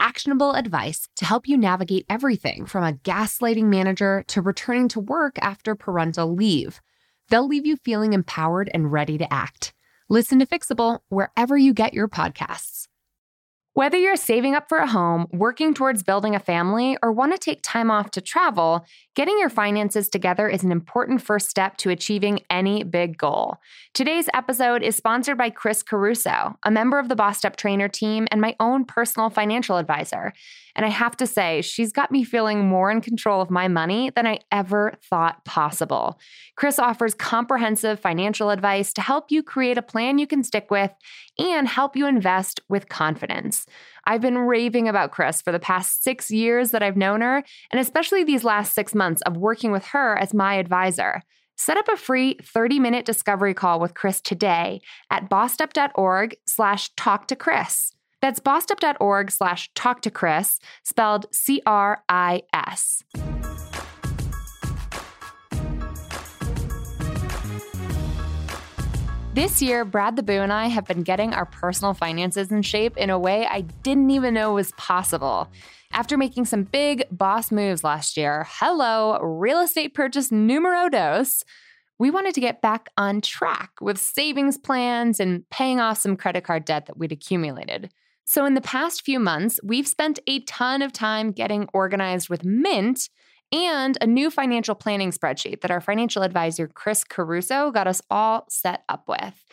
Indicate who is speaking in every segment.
Speaker 1: actionable advice to help you navigate everything from a gaslighting manager to returning to work after parental leave. They'll leave you feeling empowered and ready to act. Listen to Fixable wherever you get your podcasts. Whether you're saving up for a home, working towards building a family, or want to take time off to travel, getting your finances together is an important first step to achieving any big goal. Today's episode is sponsored by Chris Caruso, a member of the Bossed Up Trainer team and my own personal financial advisor. And I have to say, she's got me feeling more in control of my money than I ever thought possible. Chris offers comprehensive financial advice to help you create a plan you can stick with and help you invest with confidence. I've been raving about Chris for the past six years that I've known her, and especially these last six months of working with her as my advisor. Set up a free 30-minute discovery call with Chris today at bossedup.org slash talk to Chris. That's bossedup.org slash talk to Chris, spelled C This year, Brad the Boo and I have been getting our personal finances in shape in a way I didn't even know was possible. After making some big boss moves last year, hello, real estate purchase numero dos, we wanted to get back on track with savings plans and paying off some credit card debt that we'd accumulated. So, in the past few months, we've spent a ton of time getting organized with Mint and a new financial planning spreadsheet that our financial advisor, Chris Caruso, got us all set up with.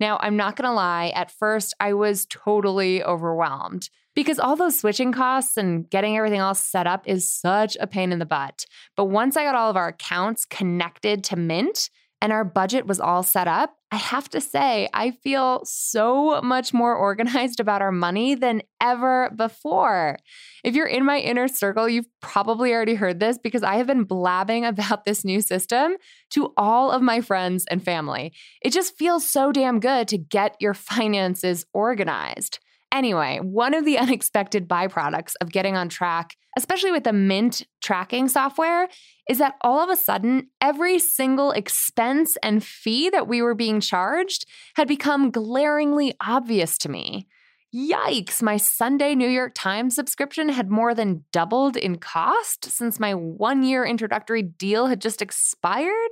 Speaker 1: Now, I'm not going to lie, at first I was totally overwhelmed because all those switching costs and getting everything all set up is such a pain in the butt. But once I got all of our accounts connected to Mint, and our budget was all set up, I have to say, I feel so much more organized about our money than ever before. If you're in my inner circle, you've probably already heard this because I have been blabbing about this new system to all of my friends and family. It just feels so damn good to get your finances organized. Anyway, one of the unexpected byproducts of getting on track, especially with the Mint tracking software, is that all of a sudden, every single expense and fee that we were being charged had become glaringly obvious to me. Yikes, my Sunday New York Times subscription had more than doubled in cost since my one year introductory deal had just expired.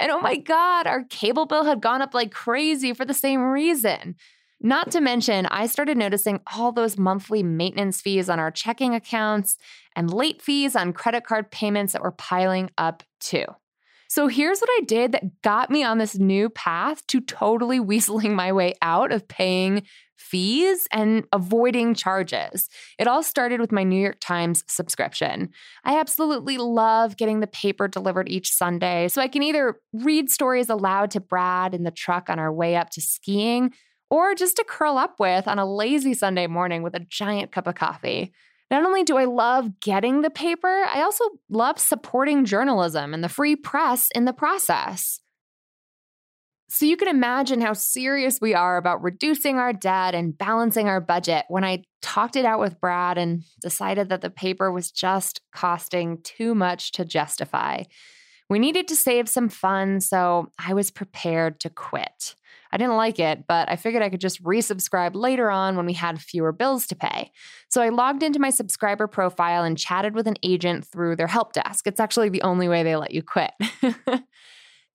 Speaker 1: And oh my God, our cable bill had gone up like crazy for the same reason. Not to mention, I started noticing all those monthly maintenance fees on our checking accounts and late fees on credit card payments that were piling up too. So here's what I did that got me on this new path to totally weaseling my way out of paying fees and avoiding charges. It all started with my New York Times subscription. I absolutely love getting the paper delivered each Sunday so I can either read stories aloud to Brad in the truck on our way up to skiing or just to curl up with on a lazy Sunday morning with a giant cup of coffee. Not only do I love getting the paper, I also love supporting journalism and the free press in the process. So you can imagine how serious we are about reducing our debt and balancing our budget when I talked it out with Brad and decided that the paper was just costing too much to justify. We needed to save some funds, so I was prepared to quit. I didn't like it, but I figured I could just resubscribe later on when we had fewer bills to pay. So I logged into my subscriber profile and chatted with an agent through their help desk. It's actually the only way they let you quit.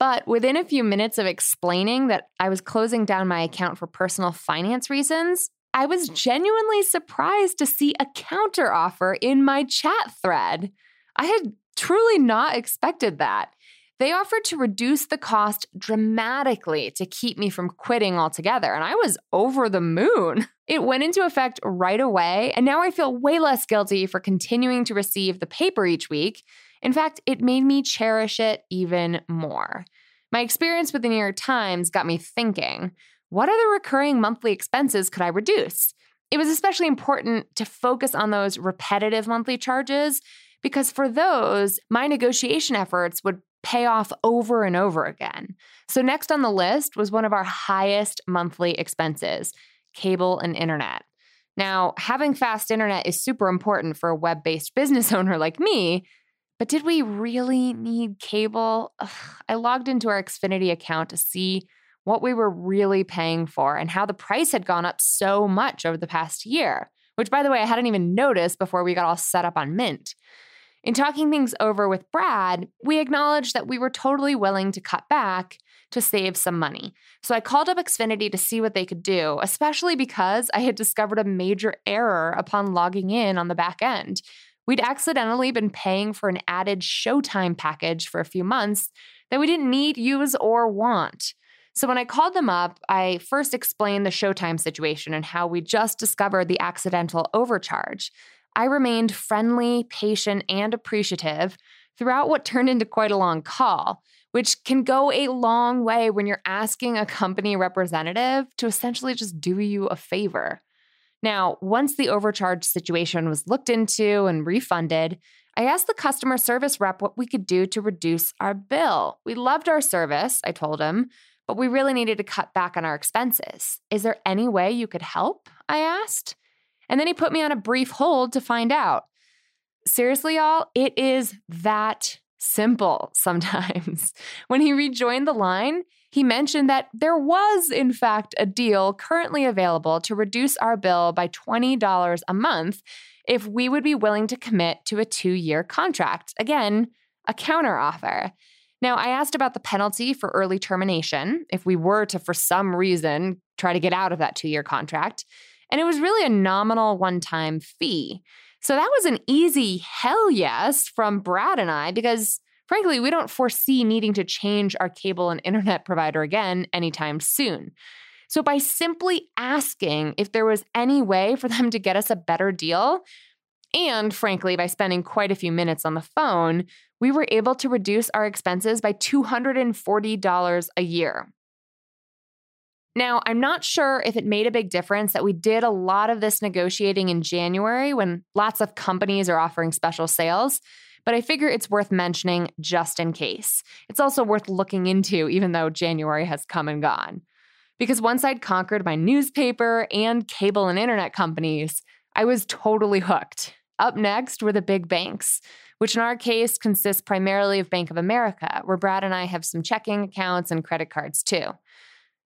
Speaker 1: But within a few minutes of explaining that I was closing down my account for personal finance reasons, I was genuinely surprised to see a counteroffer in my chat thread. I had truly not expected that. They offered to reduce the cost dramatically to keep me from quitting altogether, and I was over the moon. It went into effect right away, and now I feel way less guilty for continuing to receive the paper each week. In fact, it made me cherish it even more. My experience with the New York Times got me thinking what other recurring monthly expenses could I reduce? It was especially important to focus on those repetitive monthly charges because for those, my negotiation efforts would pay off over and over again. So, next on the list was one of our highest monthly expenses cable and internet. Now, having fast internet is super important for a web based business owner like me, but did we really need cable? Ugh, I logged into our Xfinity account to see what we were really paying for and how the price had gone up so much over the past year, which, by the way, I hadn't even noticed before we got all set up on Mint. In talking things over with Brad, we acknowledged that we were totally willing to cut back to save some money. So I called up Xfinity to see what they could do, especially because I had discovered a major error upon logging in on the back end. We'd accidentally been paying for an added Showtime package for a few months that we didn't need, use, or want. So when I called them up, I first explained the Showtime situation and how we just discovered the accidental overcharge. I remained friendly, patient, and appreciative throughout what turned into quite a long call, which can go a long way when you're asking a company representative to essentially just do you a favor. Now, once the overcharge situation was looked into and refunded, I asked the customer service rep what we could do to reduce our bill. We loved our service, I told him, but we really needed to cut back on our expenses. Is there any way you could help? I asked. And then he put me on a brief hold to find out. Seriously, y'all, it is that simple sometimes. when he rejoined the line, he mentioned that there was, in fact, a deal currently available to reduce our bill by $20 a month if we would be willing to commit to a two year contract. Again, a counteroffer. Now, I asked about the penalty for early termination if we were to, for some reason, try to get out of that two year contract. And it was really a nominal one time fee. So that was an easy hell yes from Brad and I because frankly, we don't foresee needing to change our cable and internet provider again anytime soon. So by simply asking if there was any way for them to get us a better deal, and frankly, by spending quite a few minutes on the phone, we were able to reduce our expenses by $240 a year. Now, I'm not sure if it made a big difference that we did a lot of this negotiating in January when lots of companies are offering special sales, but I figure it's worth mentioning just in case. It's also worth looking into, even though January has come and gone. Because once I'd conquered my newspaper and cable and internet companies, I was totally hooked. Up next were the big banks, which in our case consists primarily of Bank of America, where Brad and I have some checking accounts and credit cards too.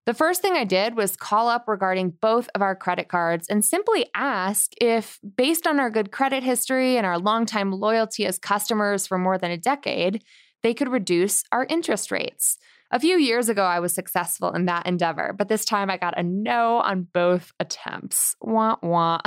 Speaker 1: The first thing I did was call up regarding both of our credit cards and simply ask if, based on our good credit history and our longtime loyalty as customers for more than a decade, they could reduce our interest rates. A few years ago, I was successful in that endeavor, but this time I got a no on both attempts. Wah wah.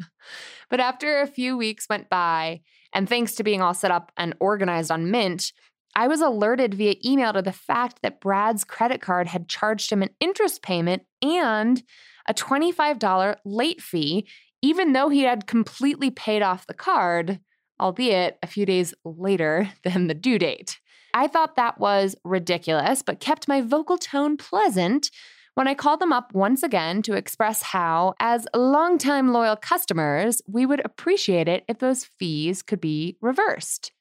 Speaker 1: but after a few weeks went by, and thanks to being all set up and organized on Mint, I was alerted via email to the fact that Brad's credit card had charged him an interest payment and a $25 late fee, even though he had completely paid off the card, albeit a few days later than the due date. I thought that was ridiculous, but kept my vocal tone pleasant when I called them up once again to express how, as longtime loyal customers, we would appreciate it if those fees could be reversed.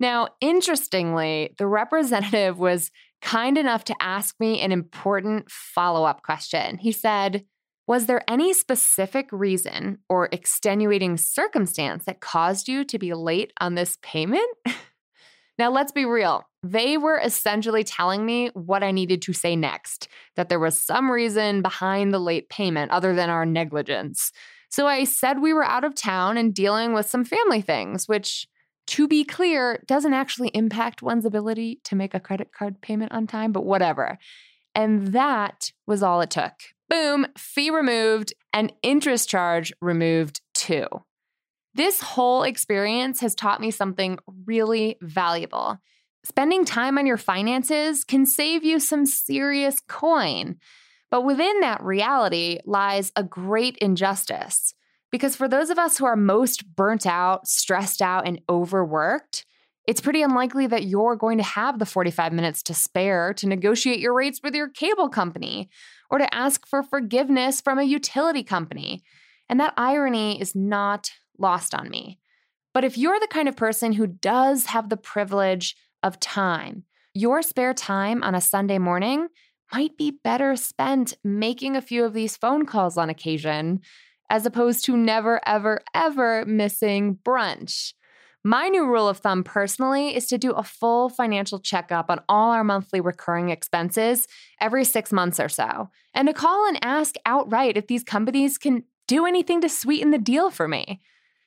Speaker 1: Now, interestingly, the representative was kind enough to ask me an important follow up question. He said, Was there any specific reason or extenuating circumstance that caused you to be late on this payment? now, let's be real. They were essentially telling me what I needed to say next, that there was some reason behind the late payment other than our negligence. So I said we were out of town and dealing with some family things, which to be clear, doesn't actually impact one's ability to make a credit card payment on time, but whatever. And that was all it took. Boom, fee removed and interest charge removed too. This whole experience has taught me something really valuable. Spending time on your finances can save you some serious coin. But within that reality lies a great injustice. Because for those of us who are most burnt out, stressed out, and overworked, it's pretty unlikely that you're going to have the 45 minutes to spare to negotiate your rates with your cable company or to ask for forgiveness from a utility company. And that irony is not lost on me. But if you're the kind of person who does have the privilege of time, your spare time on a Sunday morning might be better spent making a few of these phone calls on occasion, as opposed to never, ever, ever missing brunch. My new rule of thumb personally is to do a full financial checkup on all our monthly recurring expenses every six months or so, and to call and ask outright if these companies can do anything to sweeten the deal for me.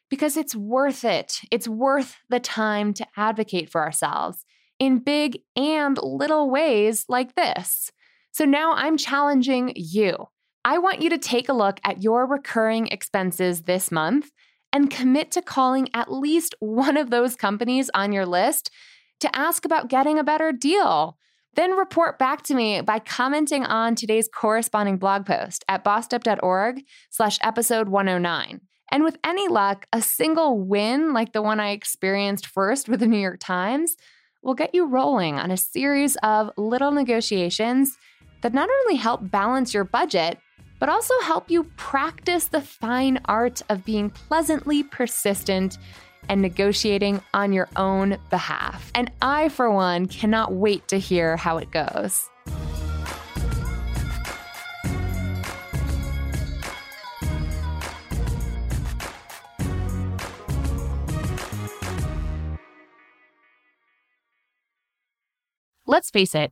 Speaker 1: Because it's worth it. It's worth the time to advocate for ourselves in big and little ways like this. So now I'm challenging you. I want you to take a look at your recurring expenses this month and commit to calling at least one of those companies on your list to ask about getting a better deal. Then report back to me by commenting on today's corresponding blog post at bossedup.org slash episode 109. And with any luck, a single win like the one I experienced first with the New York Times will get you rolling on a series of little negotiations that not only help balance your budget, but also help you practice the fine art of being pleasantly persistent and negotiating on your own behalf. And I, for one, cannot wait to hear how it goes. Let's face it,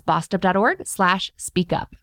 Speaker 1: bossedup.org slash speak up.